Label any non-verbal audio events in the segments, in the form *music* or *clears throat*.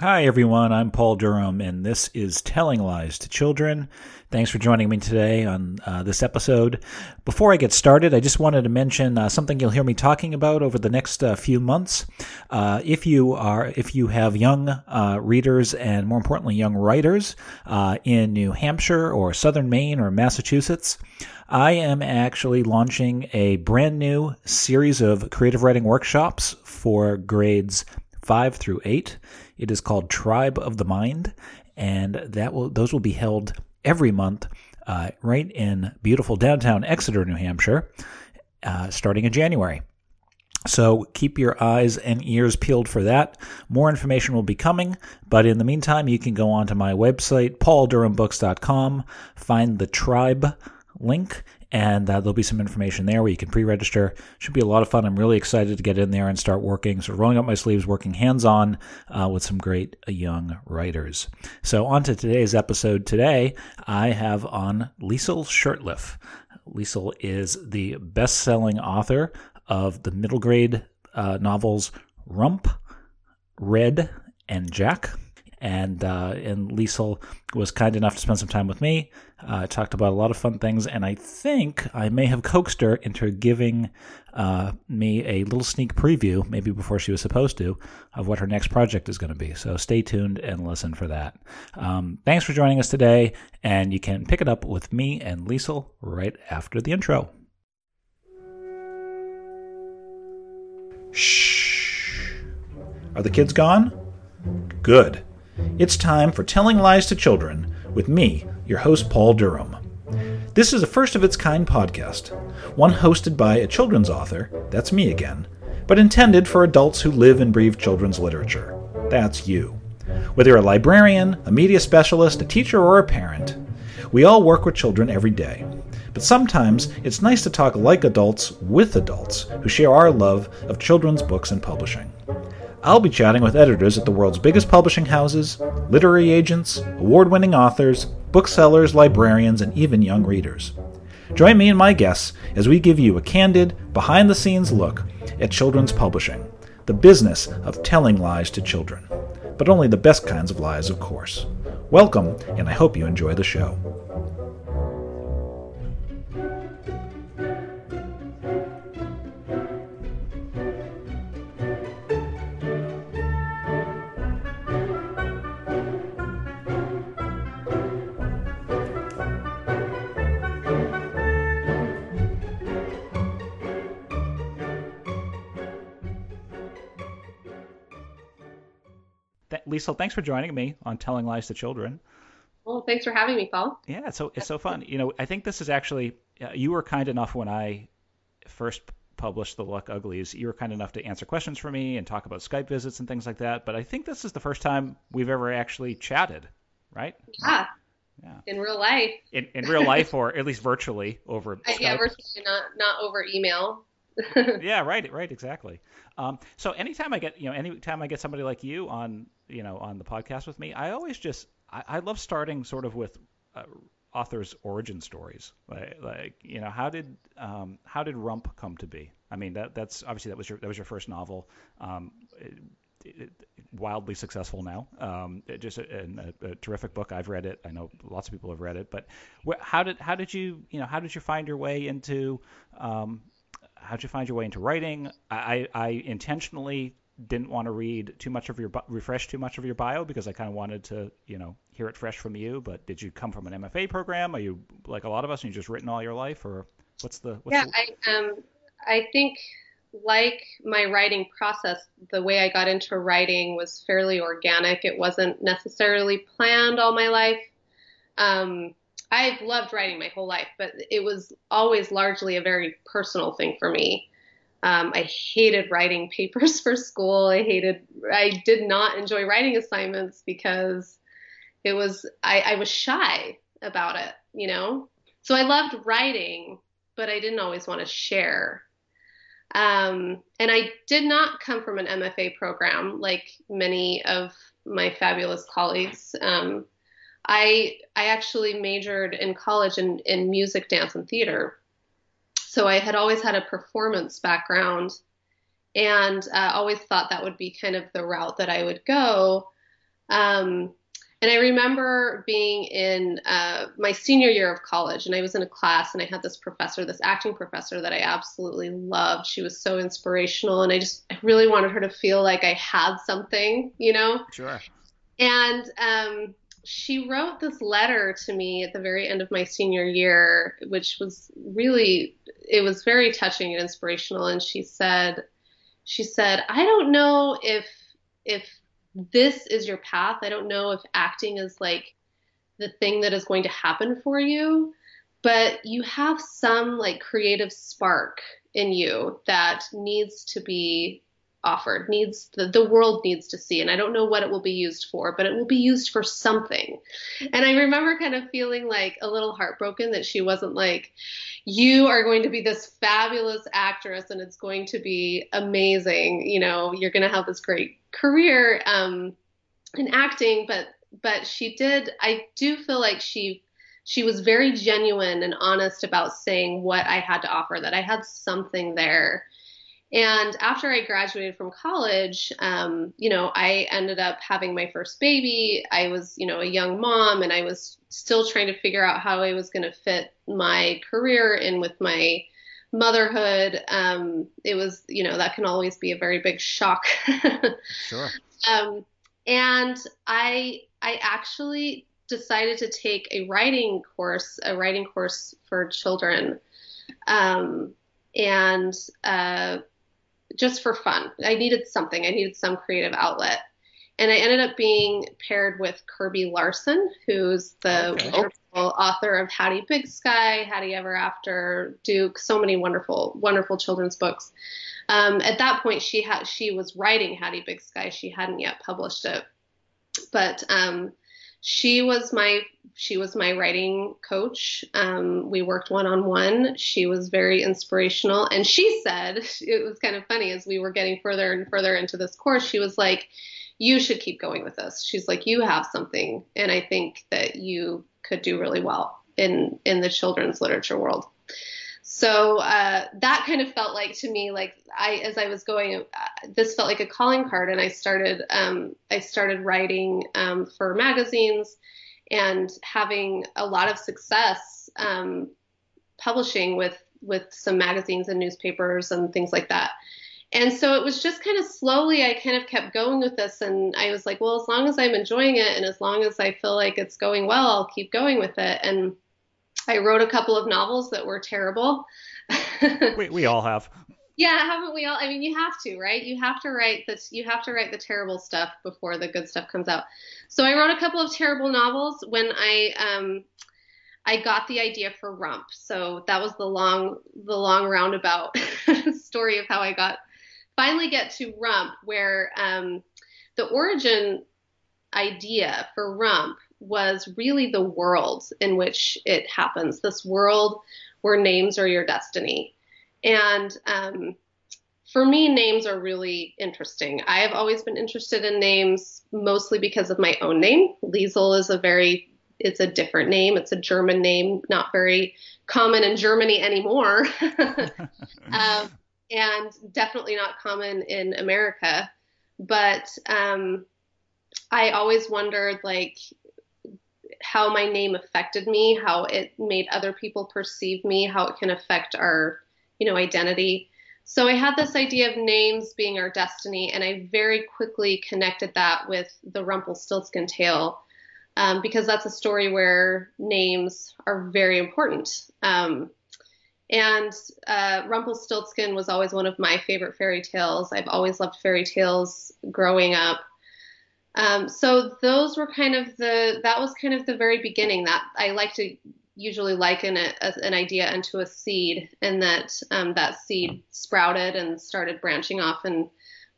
Hi, everyone. I'm Paul Durham, and this is Telling Lies to Children. Thanks for joining me today on uh, this episode. Before I get started, I just wanted to mention uh, something you'll hear me talking about over the next uh, few months. Uh, if you are, if you have young uh, readers and more importantly, young writers uh, in New Hampshire or Southern Maine or Massachusetts, I am actually launching a brand new series of creative writing workshops for grades five through eight. It is called Tribe of the Mind, and that will those will be held every month uh, right in beautiful downtown Exeter, New Hampshire, uh, starting in January. So keep your eyes and ears peeled for that. More information will be coming, but in the meantime, you can go onto my website, pauldurhambooks.com, find the tribe link, and uh, there'll be some information there where you can pre-register. Should be a lot of fun. I'm really excited to get in there and start working, so rolling up my sleeves, working hands-on uh, with some great uh, young writers. So on to today's episode. Today I have on Liesl Shurtleff. Liesl is the best-selling author of the middle grade uh, novels Rump, Red, and Jack and uh, and Liesl was kind enough to spend some time with me. Uh, talked about a lot of fun things, and I think I may have coaxed her into giving uh, me a little sneak preview, maybe before she was supposed to, of what her next project is going to be. So stay tuned and listen for that. Um, thanks for joining us today, and you can pick it up with me and Liesl right after the intro. Shh. Are the kids gone? Good. It's time for Telling Lies to Children with me, your host, Paul Durham. This is a first of its kind podcast, one hosted by a children's author, that's me again, but intended for adults who live and breathe children's literature. That's you. Whether you're a librarian, a media specialist, a teacher, or a parent, we all work with children every day. But sometimes it's nice to talk like adults with adults who share our love of children's books and publishing. I'll be chatting with editors at the world's biggest publishing houses, literary agents, award winning authors, booksellers, librarians, and even young readers. Join me and my guests as we give you a candid, behind the scenes look at children's publishing, the business of telling lies to children. But only the best kinds of lies, of course. Welcome, and I hope you enjoy the show. Liesl, thanks for joining me on Telling Lies to Children. Well, thanks for having me, Paul. Yeah, it's so it's so fun. You know, I think this is actually uh, you were kind enough when I first published the Luck Uglies. You were kind enough to answer questions for me and talk about Skype visits and things like that. But I think this is the first time we've ever actually chatted, right? Yeah. Yeah. In real life. In, in real life, or at least virtually over. *laughs* Skype. Yeah, virtually, not not over email. *laughs* yeah, right, right, exactly. Um, so anytime I get, you know, anytime I get somebody like you on, you know, on the podcast with me, I always just, I, I love starting sort of with uh, authors' origin stories. Like, like, you know, how did, um, how did Rump come to be? I mean, that that's obviously that was your that was your first novel. Um, it, wildly successful now. Um, just a, a, a, terrific book. I've read it. I know lots of people have read it. But wh- how did how did you you know how did you find your way into um, how'd you find your way into writing? I, I intentionally didn't want to read too much of your refresh too much of your bio because I kind of wanted to you know hear it fresh from you. But did you come from an MFA program? Are you like a lot of us and you just written all your life, or what's the? What's yeah, the... I um I think like my writing process, the way I got into writing was fairly organic. It wasn't necessarily planned all my life. Um, I've loved writing my whole life, but it was always largely a very personal thing for me. Um, I hated writing *laughs* papers for school. I hated, I did not enjoy writing assignments because it was, I, I was shy about it, you know? So I loved writing, but I didn't always want to share. Um, and I did not come from an MFA program like many of my fabulous colleagues. Um, I I actually majored in college in, in music, dance, and theater. So I had always had a performance background and uh, always thought that would be kind of the route that I would go. Um, and I remember being in uh, my senior year of college, and I was in a class, and I had this professor, this acting professor that I absolutely loved. She was so inspirational, and I just I really wanted her to feel like I had something, you know? Sure. And um, she wrote this letter to me at the very end of my senior year, which was really, it was very touching and inspirational. And she said, she said, I don't know if if this is your path. I don't know if acting is like the thing that is going to happen for you, but you have some like creative spark in you that needs to be offered needs the, the world needs to see. And i don't know what it will be used for but it will be used for something. And i remember kind of feeling like a little heartbroken that she wasn't like you are going to be this fabulous actress and it's going to be amazing. You know you're going to have this great career um, in acting. But but she did i do feel like she she was very genuine and honest about saying what i had to offer that i had something there and after I graduated from college, um, you know, I ended up having my first baby. I was, you know, a young mom and I was still trying to figure out how I was going to fit my career in with my motherhood. Um, it was, you know, that can always be a very big shock. *laughs* sure. Um, and I, I actually decided to take a writing course, a writing course for children. Um, and uh, just for fun. I needed something. I needed some creative outlet. And I ended up being paired with Kirby Larson, who's the okay. wonderful author of Hattie Big Sky, Hattie Ever After, Duke, so many wonderful, wonderful children's books. Um, at that point, she had she was writing Hattie Big Sky. She hadn't yet published it, but um, she was my she was my writing coach. Um, we worked one on one. She was very inspirational, and she said *laughs* it was kind of funny as we were getting further and further into this course. She was like, "You should keep going with this." She's like, "You have something, and I think that you could do really well in in the children's literature world." So uh, that kind of felt like to me like I as I was going uh, this felt like a calling card and I started um, I started writing um, for magazines and having a lot of success um, publishing with with some magazines and newspapers and things like that. And so it was just kind of slowly, I kind of kept going with this. And I was like, well, as long as I'm enjoying it and as long as I feel like it's going well, I'll keep going with it. And I wrote a couple of novels that were terrible. *laughs* we, we all have. Yeah, haven't we all? I mean, you have to, right? You have to write this. You have to write the terrible stuff before the good stuff comes out. So I wrote a couple of terrible novels when I um, I got the idea for Rump. So that was the long the long roundabout *laughs* story of how I got finally get to Rump, where um, the origin idea for Rump was really the world in which it happens. This world where names are your destiny. And um, for me, names are really interesting. I have always been interested in names mostly because of my own name. Liesl is a very it's a different name. It's a German name, not very common in Germany anymore, *laughs* um, and definitely not common in America. But um, I always wondered, like, how my name affected me, how it made other people perceive me, how it can affect our, you know, identity. So I had this idea of names being our destiny, and I very quickly connected that with the Rumpelstiltskin tale um, because that's a story where names are very important. Um, and uh, Rumpelstiltskin was always one of my favorite fairy tales. I've always loved fairy tales growing up. Um, so those were kind of the that was kind of the very beginning. That I like to usually liken an idea into a seed, and that um, that seed sprouted and started branching off, and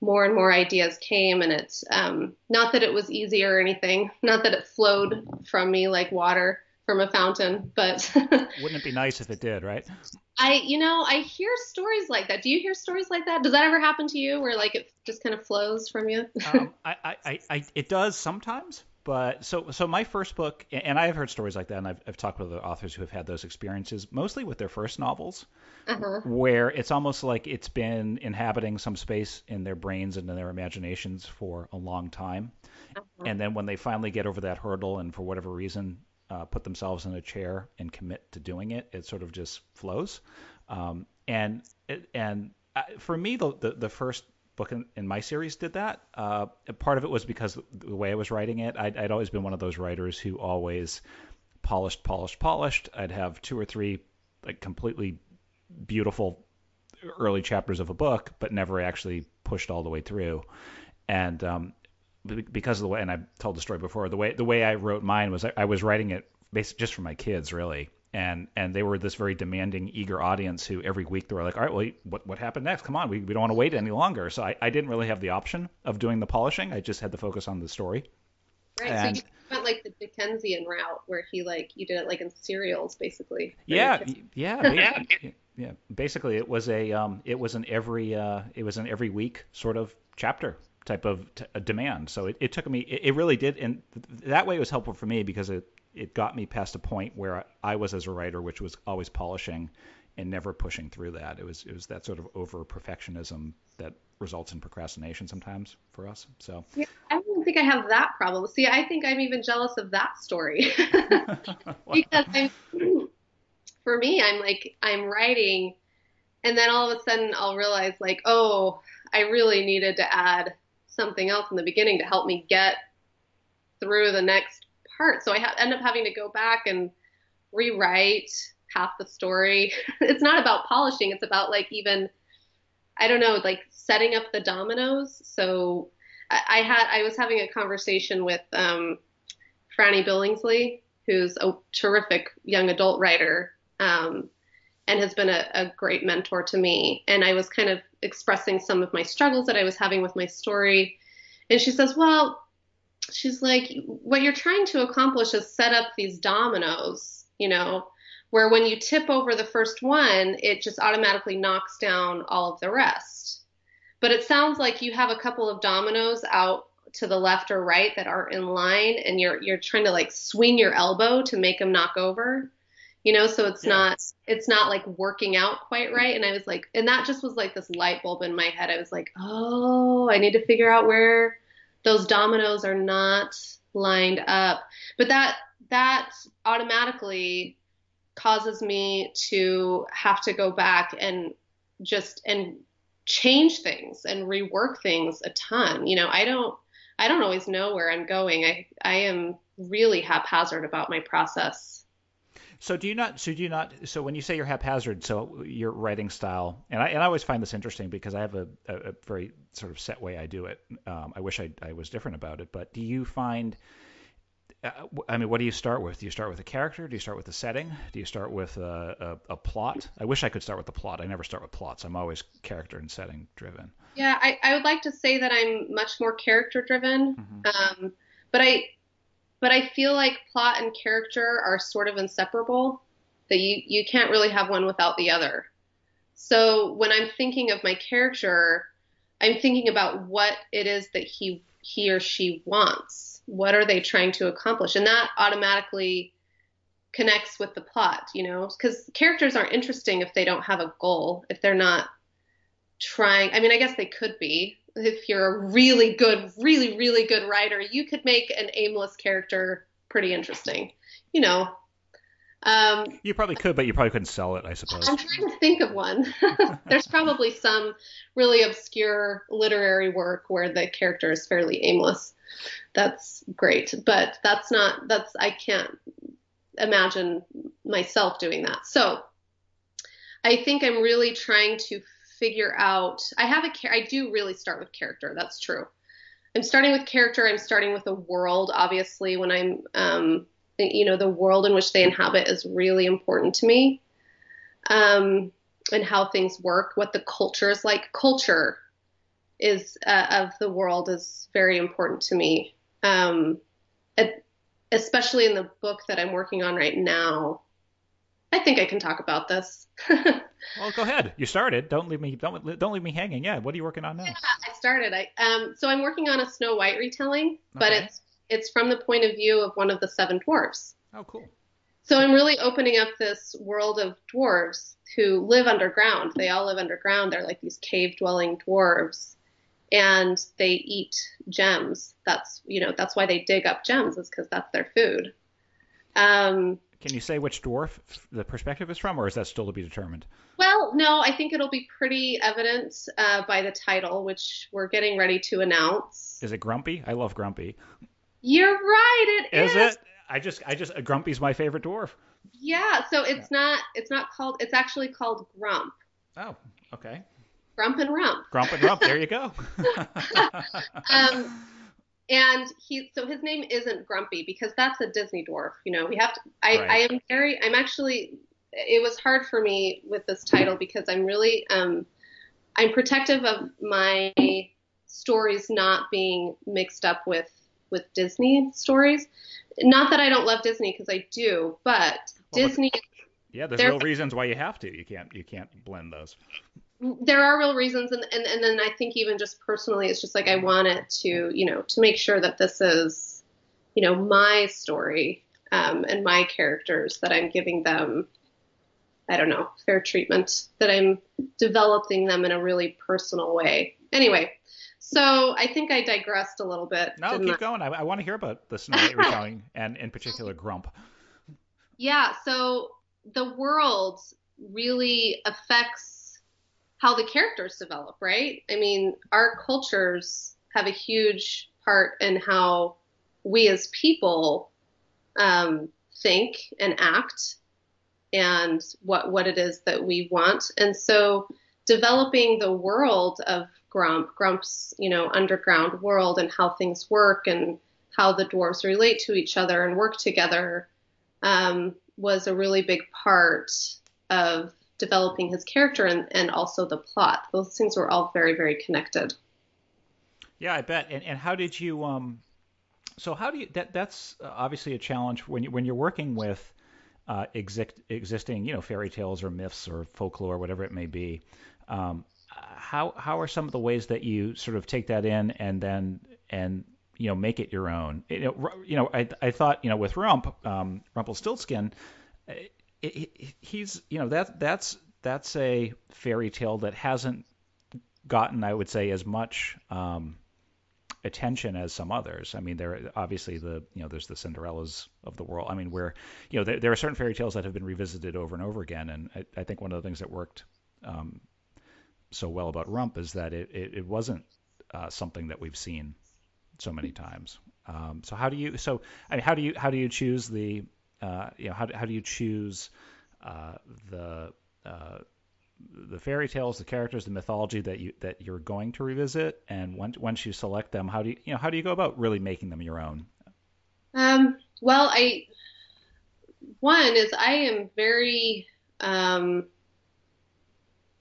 more and more ideas came. And it's um, not that it was easy or anything, not that it flowed from me like water from a fountain, but *laughs* wouldn't it be nice if it did, right? I, you know, I hear stories like that. Do you hear stories like that? Does that ever happen to you, where like it just kind of flows from you? *laughs* um, I, I, I, it does sometimes. but so so my first book, and I've heard stories like that, and I've, I've talked with other authors who have had those experiences, mostly with their first novels, uh-huh. where it's almost like it's been inhabiting some space in their brains and in their imaginations for a long time, uh-huh. and then when they finally get over that hurdle, and for whatever reason uh, put themselves in a chair and commit to doing it, it sort of just flows. Um, and and uh, for me, the, the, the first book in, in, my series did that. Uh, part of it was because the way I was writing it, I'd, I'd, always been one of those writers who always polished, polished, polished. I'd have two or three like completely beautiful early chapters of a book, but never actually pushed all the way through. And um, because of the way, and I've told the story before, the way the way I wrote mine was I, I was writing it basically just for my kids, really and and they were this very demanding, eager audience who every week they were like, all right, well, what what happened next? Come on, we, we don't want to wait any longer. So I, I didn't really have the option of doing the polishing. I just had to focus on the story. Right. And, so you went like the Dickensian route where he like you did it like in serials, basically. Yeah, yeah, *laughs* yeah, yeah. Basically, it was a um, it was an every uh, it was an every week sort of chapter type of t- demand. So it, it took me, it, it, really did, and that way it was helpful for me because it it got me past a point where I was as a writer, which was always polishing and never pushing through that. It was it was that sort of over perfectionism that results in procrastination sometimes for us. So yeah, I don't think I have that problem. See, I think I'm even jealous of that story *laughs* *laughs* because I'm, for me, I'm like I'm writing, and then all of a sudden I'll realize like, oh, I really needed to add something else in the beginning to help me get through the next part. So I ha- end up having to go back and rewrite half the story. *laughs* it's not about polishing. It's about like even, I don't know, like setting up the dominoes. So I, I had, I was having a conversation with um, Franny Billingsley, who's a terrific young adult writer. Um, and has been a, a, great mentor to me. And I was kind of expressing some of my struggles that I was having with my story. And she says, Well, she's like, what you're trying to accomplish is set up these dominoes, you know, where when you tip over the first one, it just automatically knocks down all of the rest. But it sounds like you have a couple of dominoes out to the left or right that are in line and you're you're trying to like swing your elbow to make them knock over you know so it's yeah. not it's not like working out quite right and i was like and that just was like this light bulb in my head i was like oh i need to figure out where those dominoes are not lined up. But that that automatically causes me to have to go back and just and change things and rework things a ton. You know, I don't I don't always know where I'm going. I I am really haphazard about my process so do you not? So do you not? So when you say you're haphazard, so your writing style, and I and I always find this interesting because I have a, a, a very sort of set way I do it. Um, I wish I, I was different about it, but do you find? Uh, I mean, what do you start with? Do you start with a character? Do you start with a setting? Do you start with a, a, a, plot? I wish I could start with the plot. I never start with plots. I'm always character and setting driven. Yeah, I, I would like to say that I'm much more character driven. Mm-hmm. Um, but I but I feel like plot and character are sort of inseparable. That you you can't really have one without the other. So when I'm thinking of my character, I'm thinking about what it is that he he or she wants. What are they trying to accomplish? And that automatically connects with the plot, you know, because characters aren't interesting if they don't have a goal, if they're not trying. I mean, I guess they could be, if you're a really good, really, really good writer, you could make an aimless character pretty interesting. You know. Um, you probably could, but you probably couldn't sell it, I suppose. I'm trying to think of one. *laughs* There's probably some really obscure literary work where the character is fairly aimless. That's great, but that's not. That's I can't imagine myself doing that. So I think I'm really trying to figure out I have a I do really start with character. That's true. I'm starting with character. I'm starting with a world. Obviously, when I'm um, you know the world in which they inhabit is really important to me, um, and how things work, what the culture is like. Culture is uh, of the world is very important to me, um, especially in the book that I'm working on right now. I think I can talk about this. *laughs* well, go ahead. You started. Don't leave me. Don't don't leave me hanging. Yeah. What are you working on now? Yeah, I started. I um. So I'm working on a Snow White retelling, but okay. it's it's from the point of view of one of the seven dwarfs. Oh, cool. So I'm really opening up this world of dwarves who live underground. They all live underground. They're like these cave dwelling dwarves and they eat gems. That's, you know, that's why they dig up gems is because that's their food. Um, Can you say which dwarf the perspective is from, or is that still to be determined? Well, no, I think it'll be pretty evident uh, by the title, which we're getting ready to announce. Is it Grumpy? I love Grumpy. You're right. It is. Is it? I just, I just, Grumpy's my favorite dwarf. Yeah. So it's yeah. not, it's not called. It's actually called Grump. Oh, okay. Grump and Rump. Grump and Rump. There you go. *laughs* *laughs* um, and he so his name isn't Grumpy because that's a Disney dwarf. You know, we have to. I, right. I am very. I'm actually. It was hard for me with this title because I'm really. Um, I'm protective of my stories not being mixed up with with Disney stories. Not that I don't love Disney because I do, but well, Disney. Yeah, there's real reasons why you have to. You can't you can't blend those there are real reasons and, and and then I think even just personally it's just like I want it to you know to make sure that this is you know my story um, and my characters that I'm giving them I don't know fair treatment that I'm developing them in a really personal way. Anyway so I think I digressed a little bit no keep I? going. I, I want to hear about the snow you're *laughs* telling and in particular Grump. Yeah so the world really affects how the characters develop, right? I mean, our cultures have a huge part in how we as people um, think and act and what what it is that we want. And so developing the world of Grump, Grump's, you know, underground world and how things work and how the dwarves relate to each other and work together um, was a really big part of developing his character and, and also the plot. Those things were all very, very connected. Yeah, I bet. And, and how did you, um, so how do you, that, that's obviously a challenge when you, when you're working with, uh, exist, existing, you know, fairy tales or myths or folklore, whatever it may be. Um, how, how are some of the ways that you sort of take that in and then, and, you know, make it your own? You know, you know I, I thought, you know, with Rump, um, Rumpelstiltskin, he's you know that that's that's a fairy tale that hasn't gotten I would say as much um, attention as some others. I mean, there obviously the you know there's the Cinderellas of the world. I mean, where you know there, there are certain fairy tales that have been revisited over and over again, and I, I think one of the things that worked um, so well about Rump is that it it, it wasn't uh, something that we've seen so many times. Um, so how do you so I mean how do you how do you choose the uh, you know, how, how do you choose uh, the uh, the fairy tales, the characters, the mythology that you that you're going to revisit, and once once you select them, how do you you know how do you go about really making them your own? Um, well, I one is I am very um,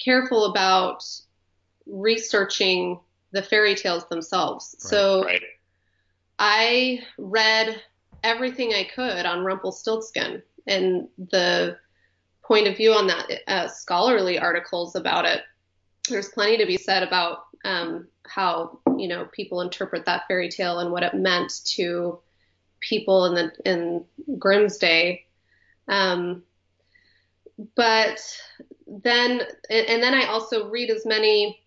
careful about researching the fairy tales themselves. Right. So right. I read everything I could on Rumpelstiltskin and the point of view on that, uh, scholarly articles about it. There's plenty to be said about um, how you know people interpret that fairy tale and what it meant to people in the in Grimm's day. Um, but then and then I also read as many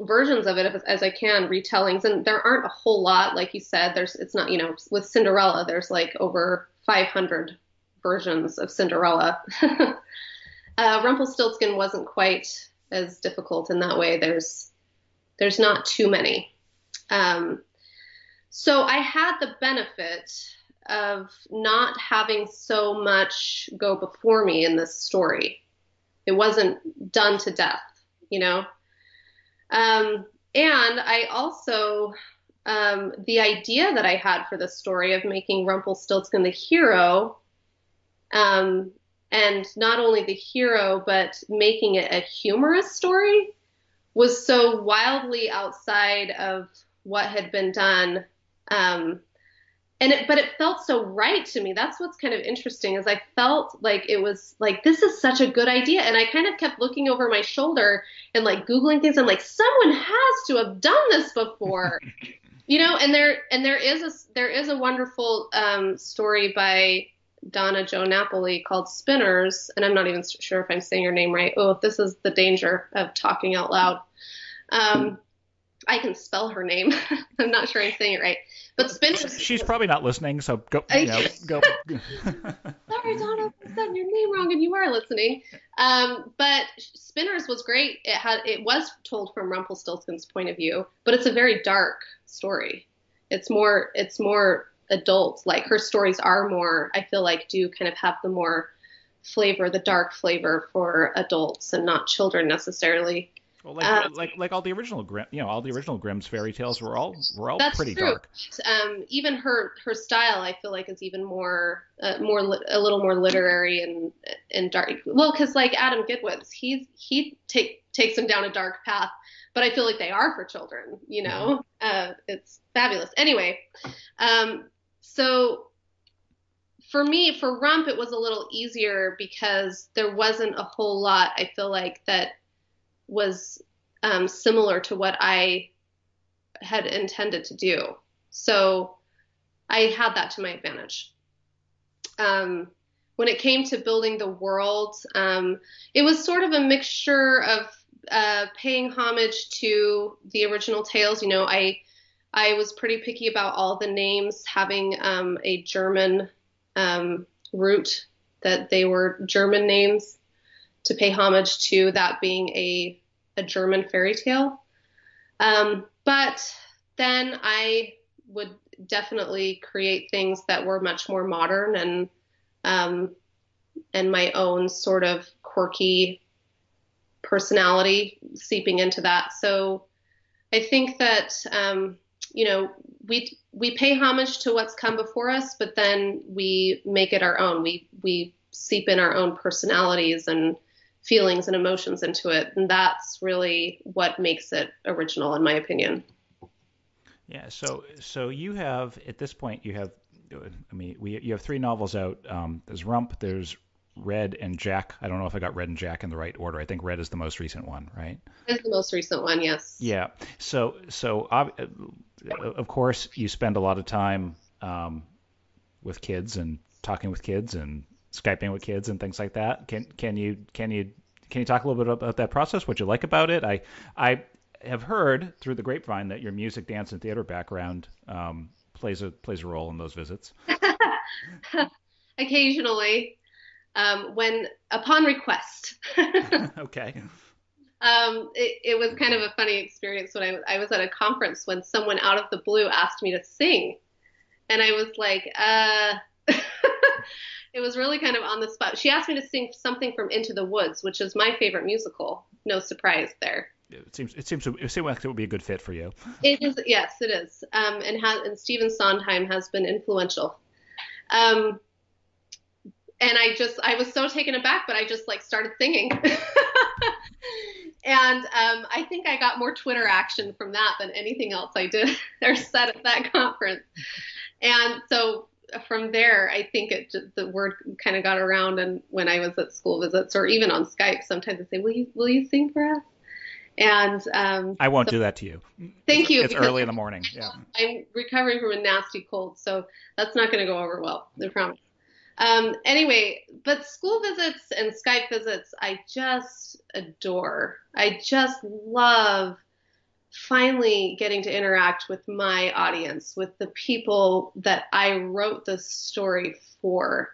versions of it as, as, I can, retellings, and there aren't a whole lot, like you said. There's, it's not, you know, with Cinderella, there's like over 500 versions of Cinderella. *laughs* uh, Rumpelstiltskin wasn't quite as difficult in that way. There's, there's not too many. Um, so I had the benefit of not having so much go before me in this story. It wasn't done to death, you know. Um, and I also, um, the idea that I had for this story of making Rumpelstiltskin the hero, um, and not only the hero, but making it a humorous story, was so wildly outside of what had been done um, and it, but it felt so right to me. That's what's kind of interesting is i felt like it was like this is such a good idea. And i kind of kept looking over my shoulder and like googling things. I'm like someone has to have done this before. *laughs* You know, and there and there is a there is a wonderful um, story by Donna Jo Napoli called Spinners, and I'm not even sure if I'm saying your name right. Oh, this is the danger of talking out loud. Um, I can spell her name. *laughs* I'm not sure I'm saying it right. But Spinners. She's probably not listening, so go. You know, go. *laughs* *laughs* Sorry, Donna, I said your name wrong, and you are listening. Um, but Spinners was great. It had it was told from Rumpelstiltskin's point of view, but it's a very dark story. It's more it's more adult. Like her stories are more. I feel like do kind of have the more flavor, the dark flavor for adults and not children necessarily. Well, like, um, like like all the original Grimm, you know, all the original Grimm's fairy tales were all were all that's pretty true. dark. Um, even her her style, I feel like, is even more uh, more li- a little more literary and and dark. Well, because like Adam Gidwitz, he's he take takes them down a dark path, but I feel like they are for children. You know, mm-hmm. uh, it's fabulous. Anyway, um, so for me, for Rump, it was a little easier because there wasn't a whole lot. I feel like that was um, similar to what I had intended to do. So I had that to my advantage. Um, when it came to building the world, um, it was sort of a mixture of uh, paying homage to the original tales. You know, I I was pretty picky about all the names having um, a German um, root, that they were German names to pay homage to that being a, a German fairy tale. Um, but then I would definitely create things that were much more modern and um, and my own sort of quirky personality seeping into that. So I think that um, you know we we pay homage to what's come before us, but then we make it our own. We we seep in our own personalities and feelings and emotions into it. And that's really what makes it original, in my opinion. Yeah. So, so you have at this point you have, I mean, we you have three novels out. Um, there's Rump, there's Red and Jack. I don't know if I got Red and Jack in the right order. I think Red is the most recent one, right? It's the most recent one, yes. Yeah. So, so uh, of course you spend a lot of time um, with kids and talking with kids and skyping with kids and things like that. Can can you can you can you talk a little bit about that process? What you like about it? I I have heard through the grapevine that your music, dance, and theater background um, plays a plays a role in those visits. *laughs* Occasionally, um, when upon request. *laughs* *laughs* okay. Um, it, it, was kind of a funny experience when I, I was at a conference when someone out of the blue asked me to sing, and I was like, uh. It was really kind of on the spot. She asked me to sing something from Into the Woods, which is my favorite musical. No surprise there. It seems it seems it seems like it would be a good fit for you. It is, yes, it is. Um, and has and Stephen Sondheim has been influential. Um, and I just I was so taken aback, but I just like started singing. *laughs* and um, I think I got more Twitter action from that than anything else I did *laughs* or said at that conference. And so from there, I think it just, the word kind of got around. And when I was at school visits or even on Skype, sometimes I say, "Will you will you sing for us?" And um, I won't so, do that to you. Thank it's, you. It's early in the morning. Yeah. I'm recovering from a nasty cold, so that's not going to go over well. I promise. Um, anyway, but school visits and Skype visits, I just adore. I just love finally getting to interact with my audience, with the people that I wrote this story for.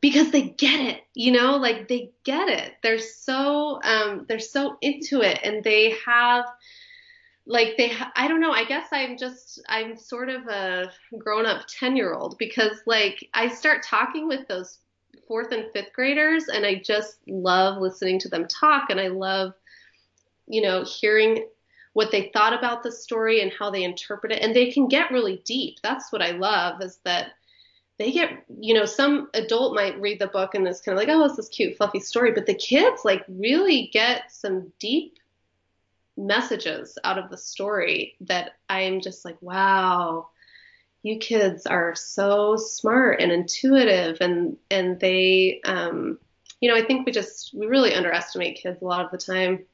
Because they get it, you know, like they get it. They're so um, they're so into it, and they have like they ha- i don't know i guess i'm just i'm sort of a grown up 10 year old because like i start talking with those fourth and fifth graders and i just love listening to them talk and i love you know hearing what they thought about the story and how they interpret it. And they can get really deep. That's what i love is that they get you know some adult might read the book and it's kind of like oh it's this cute fluffy story. But the kids like really get some deep messages out of the story that I'm just like, wow, you kids are so smart and intuitive. And and they um you know, I think we just we really underestimate kids a lot of the time.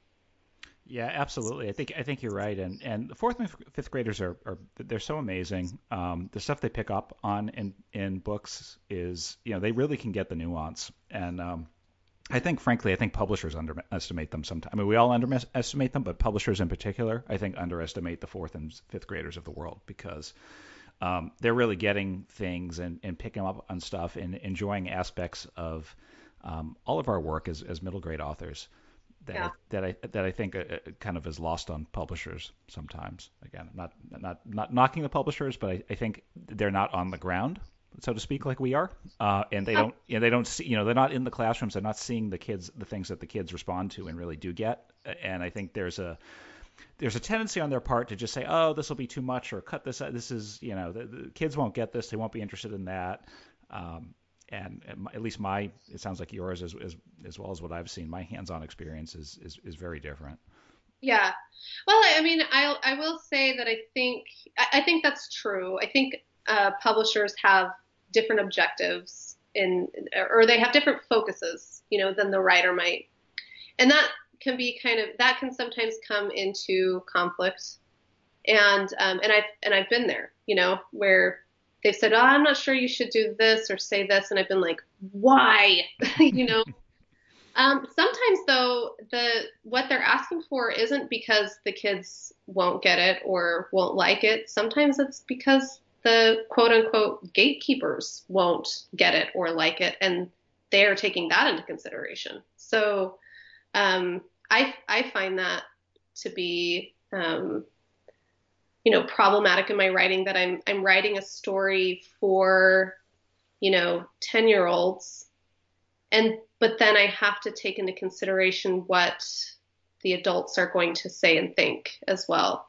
Yeah, absolutely. I think I think you're right, and and the fourth and fifth graders are, are they're so amazing. Um, the stuff they pick up on in in books is you know they really can get the nuance, and um, I think frankly I think publishers underestimate them sometimes. I mean we all underestimate them, but publishers in particular I think underestimate the fourth and fifth graders of the world because um, they're really getting things and, and picking up on stuff and enjoying aspects of um, all of our work as, as middle grade authors that yeah. I, that I that I think uh, uh, kind of is lost on publishers sometimes. Again, not not not knocking the publishers, but I, I think they're not on the ground, so to speak, like we are, uh, and they don't you know, they don't see you know they're not in the classrooms. They're not seeing the kids the things that the kids respond to and really do get. And I think there's a there's a tendency on their part to just say, oh, this will be too much, or cut this. This is you know the, the kids won't get this. They won't be interested in that. Um, and at least my it sounds like yours as as, as well as what I've seen my hands-on experience is, is is very different. Yeah. Well, I mean, I I will say that I think I think that's true. I think uh, publishers have different objectives in or they have different focuses, you know, than the writer might. And that can be kind of that can sometimes come into conflict. And um, and I've and I've been there, you know, where they've said, oh, I'm not sure you should do this or say this. And I've been like, why? *laughs* you know? um, sometimes though, the, what they're asking for isn't because the kids won't get it or won't like it. Sometimes it's because the quote unquote gatekeepers won't get it or like it. And they're taking that into consideration. So, um, I, I find that to be, um, you know problematic in my writing that I'm I'm writing a story for you know 10 year olds and but then I have to take into consideration what the adults are going to say and think as well.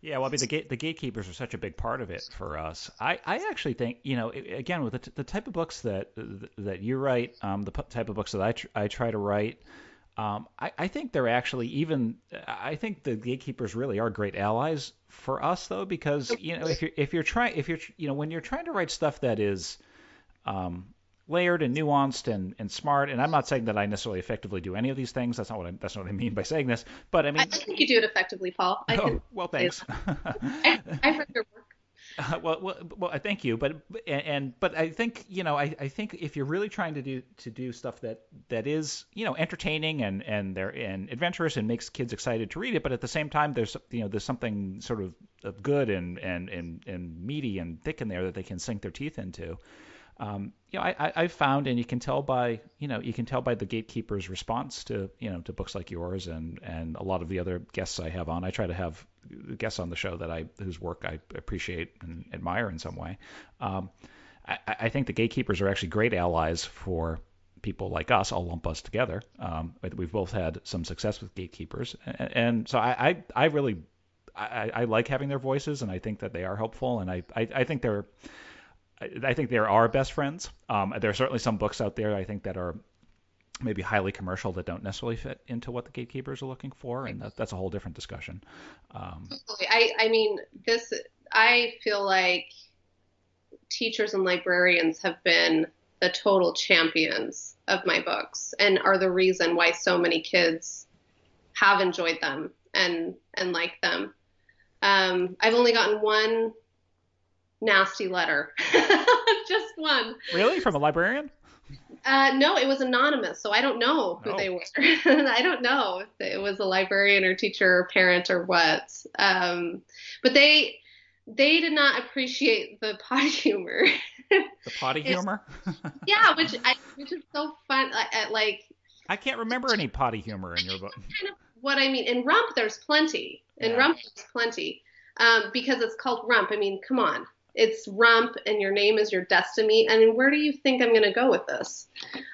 Yeah, well, I mean, the gate, the gatekeepers are such a big part of it for us. I, I actually think, you know, again, with the, the type of books that that you write, um, the type of books that I, tr- I try to write, um, I, I, think they're actually even. I think the gatekeepers really are great allies for us, though, because you know if you're if you're trying if you're you know when you're trying to write stuff that is um, layered and nuanced and, and smart, and I'm not saying that I necessarily effectively do any of these things. That's not what I, that's not what I mean by saying this. But I mean, I think you do it effectively, Paul. I oh, well, thanks. *laughs* I, I've read your work. Uh, well, well, well, thank you, but and, and but I think you know I, I think if you're really trying to do to do stuff that that is you know entertaining and and they're and adventurous and makes kids excited to read it, but at the same time there's you know there's something sort of, of good and and and and meaty and thick in there that they can sink their teeth into um, you know, I, I, found, and you can tell by, you know, you can tell by the gatekeeper's response to, you know, to books like yours and and a lot of the other guests I have on. I try to have guests on the show that I whose work I appreciate and admire in some way. Um, I, I think the gatekeepers are actually great allies for people like us. I'll lump us together. Um, we've both had some success with gatekeepers, and, and so I, I, I really, I, I like having their voices, and I think that they are helpful, and I, I, I think they're I think there are best friends. Um, there are certainly some books out there I think that are maybe highly commercial that don't necessarily fit into what the gatekeepers are looking for, and that, that's a whole different discussion. Um, I, I mean, this I feel like teachers and librarians have been the total champions of my books and are the reason why so many kids have enjoyed them and and like them. Um, I've only gotten one nasty letter. *laughs* Just one. Really? From a librarian? Uh, no, it was anonymous, so I don't know who oh. they were. *laughs* I don't know if it was a librarian or teacher or parent or what. Um, but they they did not appreciate the potty *laughs* humor. the potty humor? yeah, which I, which is so fun. Like I can't remember any potty humor in your book. Kind of what I mean in Rump, there's plenty. In yeah. Rump, there's plenty. Um, because it's called Rump. I mean, come on it's rump and your name is your destiny. And where do you think i'm going to go with this?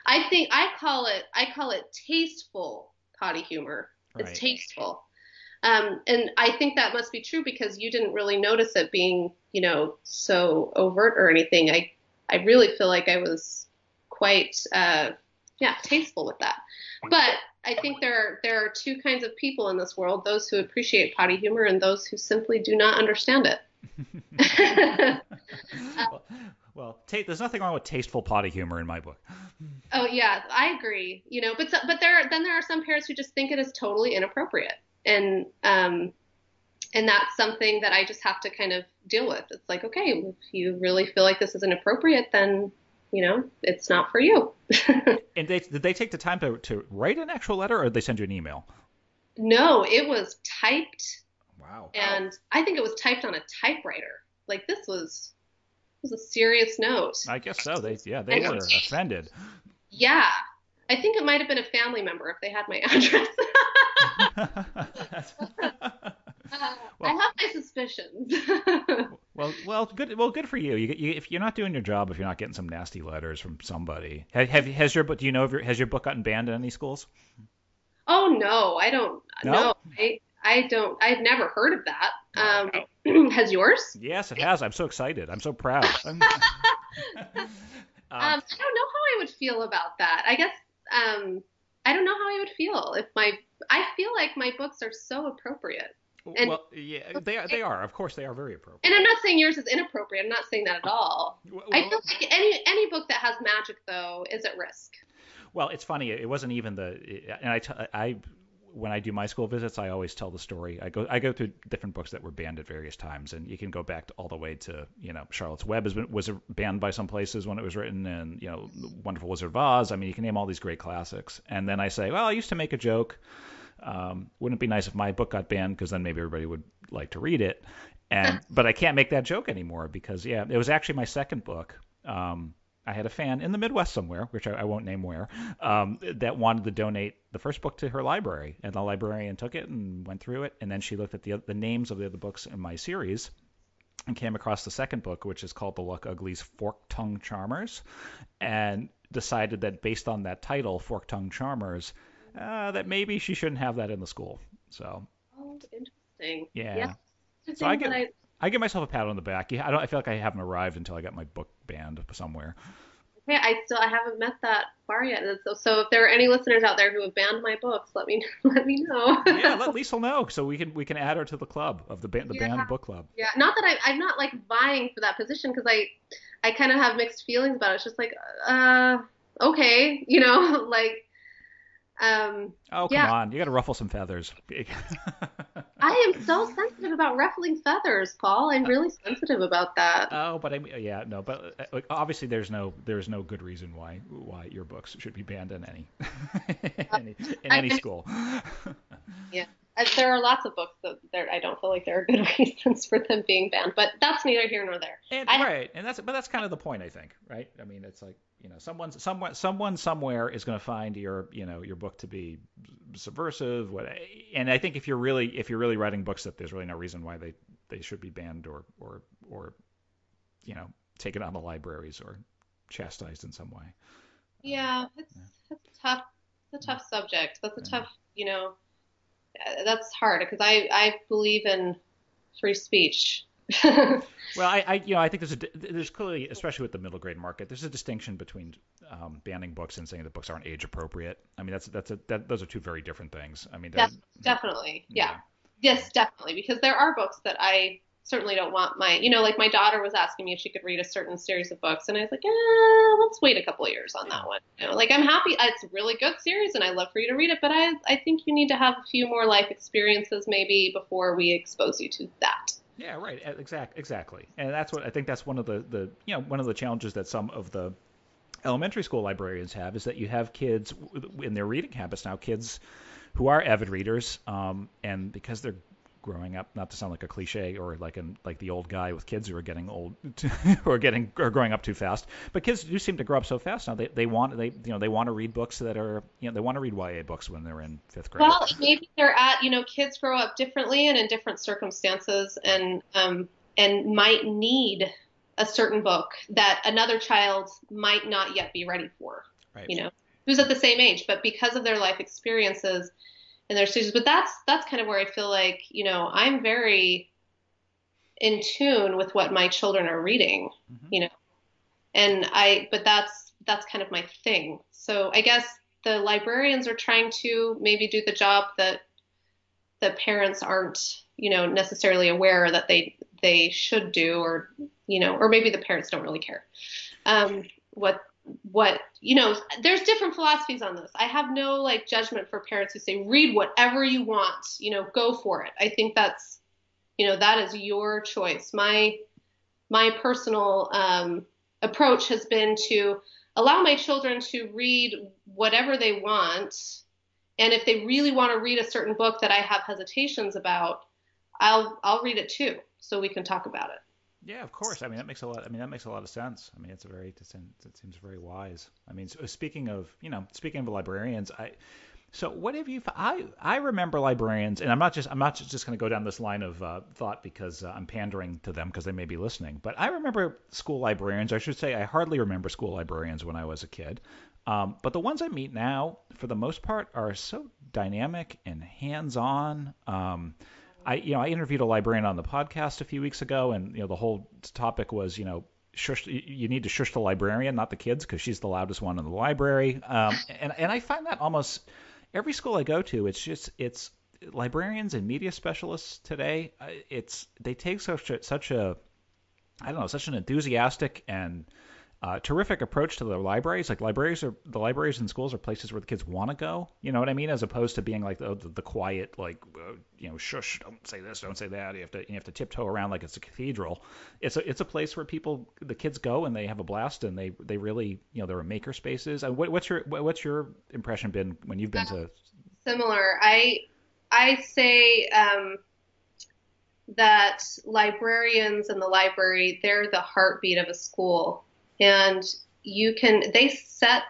I think i call it i call it tasteful potty humor. It's right. tasteful. Um, and i think that must be true because you didn't really notice it being you know so overt or anything. I i really feel like i was quite uh, yeah tasteful with that. But I think there are there are two kinds of people in this world: those who appreciate potty humor and those who simply do not understand it. *laughs* well, well there's nothing wrong with tasteful potty humor in my book. Oh yeah, I agree. You know, but but there then there are some parents who just think it is totally inappropriate, and um, and that's something that I just have to kind of deal with. It's like, okay, if you really feel like this is inappropriate, then you know it's not for you. *laughs* and they, did they take the time to to write an actual letter, or did they send you an email? No, it was typed. Wow. And I think it was typed on a typewriter. Like this was was a serious note. I guess so. They yeah, they were offended. Yeah. I think it might have been a family member if they had my *laughs* address. *laughs* uh, well, I have my suspicions. *laughs* well, well, good. Well, good for you. You, you. If you're not doing your job, if you're not getting some nasty letters from somebody, have, have has your book? Do you know if your, has your book gotten banned in any schools? Oh no, I don't. No, no I I don't. I've never heard of that. Um, *clears throat* has yours? Yes, it has. I'm so excited. I'm so proud. *laughs* Um, *laughs* um, I don't know how I would feel about that. I guess um, I don't know how I would feel if my. I feel like my books are so appropriate. And well, yeah, they are. They are. Of course, they are very appropriate. And I'm not saying yours is inappropriate. I'm not saying that at all. Well, I feel like any any book that has magic though is at risk. Well, it's funny. It wasn't even the. And I, t- I when I do my school visits, I always tell the story. I go I go through different books that were banned at various times, and you can go back to, all the way to you know Charlotte's Web has been, was banned by some places when it was written, and you know Wonderful Wizard of Oz. I mean, you can name all these great classics, and then I say, well, I used to make a joke. Um, wouldn't it be nice if my book got banned because then maybe everybody would like to read it, and *laughs* but I can't make that joke anymore because yeah, it was actually my second book. Um, I had a fan in the Midwest somewhere, which I, I won't name where, um, that wanted to donate the first book to her library, and the librarian took it and went through it, and then she looked at the the names of the other books in my series, and came across the second book, which is called The Luck Uglies Fork Tongue Charmers, and decided that based on that title, Fork Tongue Charmers, uh, that maybe she shouldn't have that in the school. So. Oh, interesting. Yeah. yeah. So I get. I... I give myself a pat on the back. I don't. I feel like I haven't arrived until I got my book banned somewhere. Okay, I still I haven't met that bar yet. So, so if there are any listeners out there who have banned my books, let me *laughs* let me know. yeah, let *laughs* Lisa know so we can we can add her to the club of the the yeah. banned book club. Yeah, not that I I'm not like vying for that position because I I kind of have mixed feelings about it. It's just like uh okay, you know, *laughs* like um, oh come yeah. on, you got to ruffle some feathers. *laughs* I am so sensitive about ruffling feathers, Paul. I'm really sensitive about that. Oh, but I mean, yeah, no, but uh, obviously there's no there's no good reason why why your books should be banned in any, *laughs* any in any school. *laughs* yeah, uh, there are lots of books that there I don't feel like there are good reasons for them being banned, but that's neither here nor there. And, right, and that's but that's kind of the point, I think, right? I mean, it's like you know someone someone someone somewhere is going to find your you know your book to be subversive what and i think if you're really if you're really writing books that there's really no reason why they they should be banned or or or you know taken out of libraries or chastised in some way yeah um, it's, yeah. it's tough it's a tough subject that's a yeah. tough you know that's hard because i i believe in free speech *laughs* well, I, I, you know, I think there's a there's clearly, especially with the middle grade market, there's a distinction between um, banning books and saying that books aren't age appropriate. I mean, that's that's a, that those are two very different things. I mean, definitely, yeah. yeah. yes, definitely, because there are books that I certainly don't want my, you know, like my daughter was asking me if she could read a certain series of books, and I was like, eh, let's wait a couple of years on that one. You know, like I'm happy, it's a really good series, and I love for you to read it, but I I think you need to have a few more life experiences maybe before we expose you to that. Yeah, right. Exact, exactly. And that's what I think. That's one of the, the you know one of the challenges that some of the elementary school librarians have is that you have kids in their reading habits now, kids who are avid readers, um, and because they're growing up, not to sound like a cliche or like an like the old guy with kids who are getting old, *laughs* who are getting or growing up too fast. But kids do seem to grow up so fast now. They they want they you know they want to read books that are you know they want to read YA books when they're in fifth grade. Well, maybe they're at you know kids grow up differently and in different circumstances and um and might need a certain book that another child might not yet be ready for. Right. You know, who's at the same age, but because of their life experiences in their stages. But that's that's kind of where I feel like you know I'm very in tune with what my children are reading, mm-hmm. you know, and I but that's that's kind of my thing. So I guess the librarians are trying to maybe do the job that the parents aren't you know necessarily aware that they they should do or you know or maybe the parents don't really care um, what what you know there's different philosophies on this. I have no like judgment for parents who say read whatever you want you know go for it. I think that's you know that is your choice. My my personal um, approach has been to allow my children to read whatever they want and if they really want to read a certain book that i have hesitations about i'll i'll read it too so we can talk about it yeah, of course. I mean, that makes a lot. I mean, that makes a lot of sense. I mean, it's a very. It seems very wise. I mean, so speaking of, you know, speaking of librarians, I. So what have you? I I remember librarians, and I'm not just I'm not just going to go down this line of uh, thought because uh, I'm pandering to them because they may be listening. But I remember school librarians. I should say I hardly remember school librarians when I was a kid. Um, but the ones I meet now, for the most part, are so dynamic and hands-on. Um, I you know I interviewed a librarian on the podcast a few weeks ago, and you know the whole topic was you know shush you need to shush the librarian, not the kids, because she's the loudest one in the library. Um, *laughs* and and I find that almost every school I go to, it's just it's librarians and media specialists today. Uh, it's they take such a, such a I don't know such an enthusiastic and uh, terrific approach to the libraries. Like libraries are the libraries in schools are places where the kids want to go. You know what I mean? As opposed to being like the, the, the quiet, like uh, you know, shush, don't say this, don't say that. You have to you have to tiptoe around like it's a cathedral. It's a it's a place where people the kids go and they have a blast and they they really you know there are maker spaces. And what, what's your what's your impression been when you've been to? Similar. I I say. Um, that librarians in the library they're the heartbeat of a school and you can they set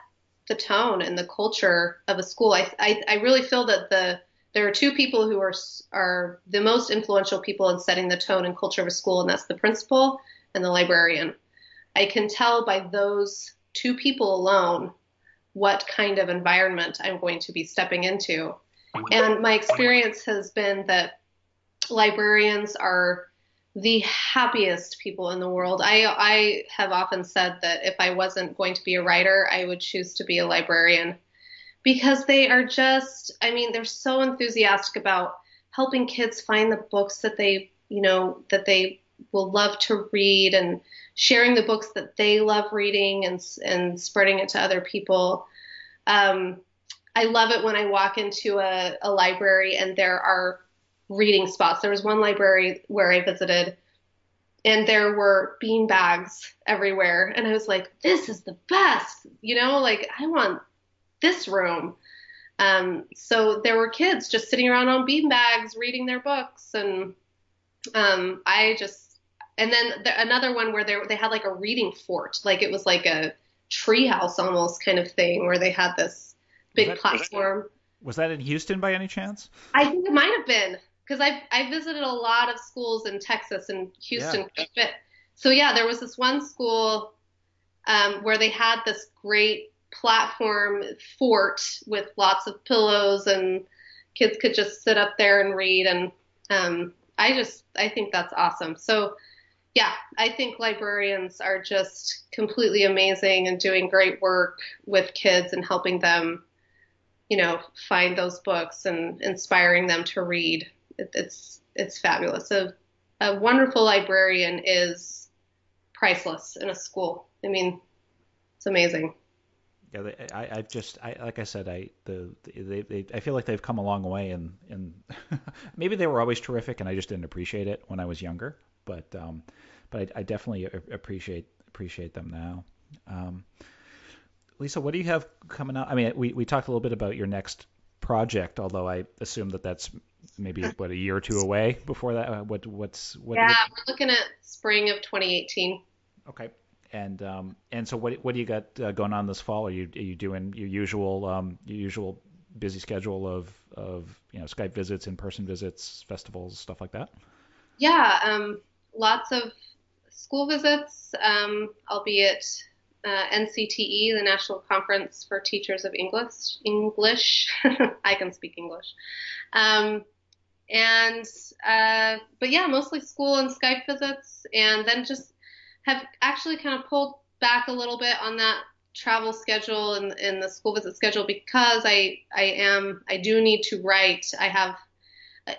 the tone and the culture of a school. I, I, I really feel that the there are two people who are are the most influential people in setting the tone and culture of a school, and that's the principal and the librarian. I can tell by those two people alone what kind of environment I'm going to be stepping into. And my experience has been that librarians are the happiest people in the world. I I have often said that if I wasn't going to be a writer, I would choose to be a librarian because they are just I mean, they're so enthusiastic about helping kids find the books that they, you know, that they will love to read and sharing the books that they love reading and and spreading it to other people. Um, I love it when I walk into a, a library and there are reading spots. There was one library where I visited and there were bean bags everywhere and I was like, this is the best. You know, like I want this room. Um, so there were kids just sitting around on bean bags reading their books and um, I just and then the, another one where they they had like a reading fort, like it was like a treehouse almost kind of thing where they had this big was that, platform. Was that in Houston by any chance? I think it might have been because I I visited a lot of schools in Texas and Houston. Yeah. So yeah, there was this one school um, where they had this great platform fort with lots of pillows and kids could just sit up there and read and um, I just I think that's awesome. So yeah, I think librarians are just completely amazing and doing great work with kids and helping them, you know, find those books and inspiring them to read it, it's it's fabulous. A, a wonderful librarian is priceless in a school. I mean, it's amazing. Yeah, I, I've just, I, like I said, I, the, they, they, I feel like they've come a long way, and, *laughs* and maybe they were always terrific, and I just didn't appreciate it when I was younger. But, um, but I, I definitely appreciate appreciate them now. Um, Lisa, what do you have coming up? I mean, we, we talked a little bit about your next project, although I assume that that's maybe what a year or two away before that. Uh, what what's what? Yeah, what, we're looking at spring of 2018. Okay. And um and so what what do you got uh, going on this fall? Are you are you doing your usual um your usual busy schedule of of you know Skype visits, in person visits, festivals, stuff like that? Yeah, um, lots of school visits, um, I'll albeit uh, NCTE, the National Conference for Teachers of English. English, *laughs* I can speak English. Um, and uh, but yeah, mostly school and Skype visits, and then just have actually kind of pulled back a little bit on that travel schedule and, and the school visit schedule because I I am I do need to write. I have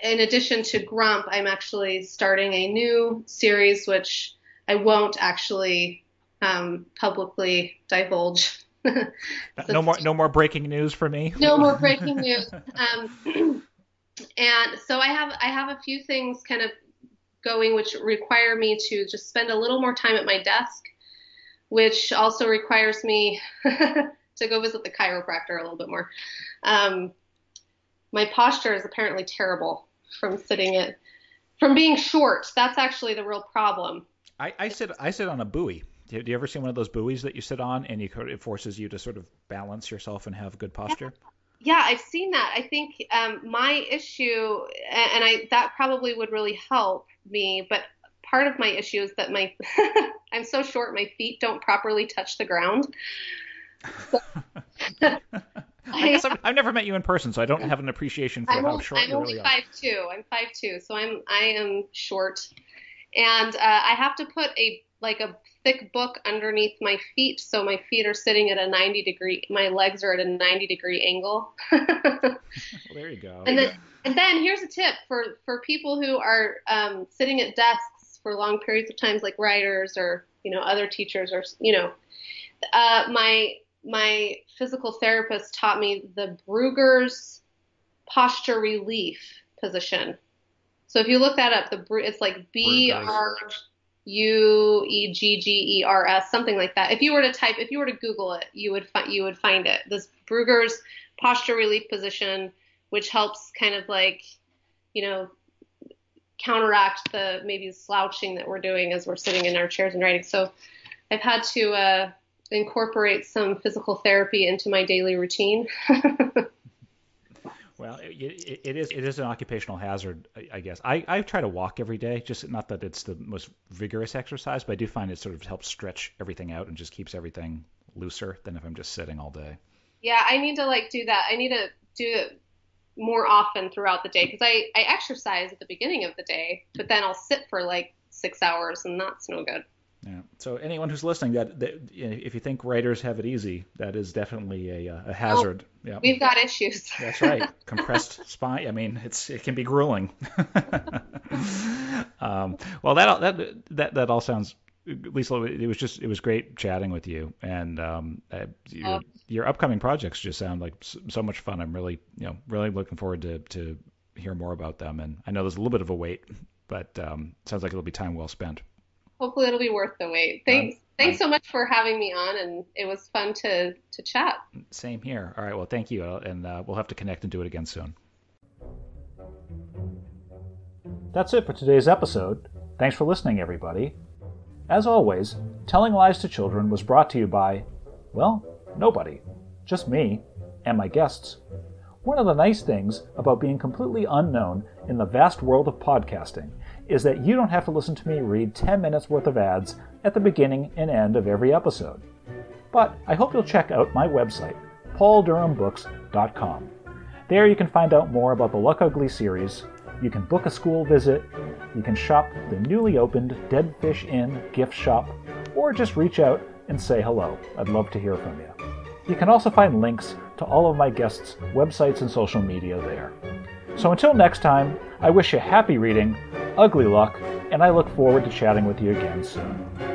in addition to Grump, I'm actually starting a new series which I won't actually um, publicly divulge. *laughs* no more, no more breaking news for me. no more breaking news. Um, *clears throat* and so I have, I have a few things kind of going, which require me to just spend a little more time at my desk, which also requires me *laughs* to go visit the chiropractor a little bit more. Um, my posture is apparently terrible from sitting it, from being short. That's actually the real problem. I, I sit, I sit on a buoy. Do you ever see one of those buoys that you sit on and you it forces you to sort of balance yourself and have good posture? Yeah, I've seen that. I think um, my issue, and I that probably would really help me, but part of my issue is that my *laughs* I'm so short, my feet don't properly touch the ground. So, *laughs* I guess I've, I've, never met you in person, so I don't have an appreciation for I'm how short I'm you only really five are. two. I'm five two, so I'm I am short, and uh, I have to put a like a thick book underneath my feet, so my feet are sitting at a 90 degree. My legs are at a 90 degree angle. well, there you go. And then and then here's a tip for for people who are um, sitting at desks for long periods of times, like writers or you know other teachers or you know. Uh, my my physical therapist taught me the Brugger's posture relief position. So if you look that up, the it's like B R U E G G E R S, something like that. If you were to type, if you were to Google it, you would find you would find it. This Brugger's posture relief position, which helps kind of like, you know, counteract the maybe slouching that we're doing as we're sitting in our chairs and writing. So I've had to uh, incorporate some physical therapy into my daily routine. *laughs* well, it, it is it is an occupational hazard, I guess. I, I try to walk every day, just not that it's the most vigorous exercise, but I do find it sort of helps stretch everything out and just keeps everything looser than if I'm just sitting all day. Yeah, I need to like do that. I need to do it more often throughout the day because I, I exercise at the beginning of the day, but then I'll sit for like six hours and that's no good. Yeah. So anyone who's listening, that, that if you think writers have it easy, that is definitely a, a hazard. Oh, yeah. We've got issues. That's right. *laughs* Compressed spine. I mean, it's it can be grueling. *laughs* um, well, that that that that all sounds. Lisa, it was just it was great chatting with you, and um, uh, your, oh. your upcoming projects just sound like so much fun. I'm really you know really looking forward to to hear more about them, and I know there's a little bit of a wait, but um, sounds like it'll be time well spent hopefully it'll be worth the wait. Thanks. Um, thanks so much for having me on, and it was fun to to chat. Same here. All right. Well, thank you, and uh, we'll have to connect and do it again soon. That's it for today's episode. Thanks for listening, everybody. As always, Telling Lies to Children was brought to you by, well, nobody. Just me and my guests. One of the nice things about being completely unknown in the vast world of podcasting is that you don't have to listen to me read 10 minutes worth of ads at the beginning and end of every episode. But I hope you'll check out my website, pauldurhambooks.com. There you can find out more about the Luck Ugly series, you can book a school visit, you can shop the newly opened Dead Fish Inn gift shop, or just reach out and say hello. I'd love to hear from you. You can also find links to all of my guests' websites and social media there. So until next time, I wish you happy reading, ugly luck, and I look forward to chatting with you again soon.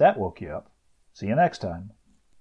That woke you up. See you next time.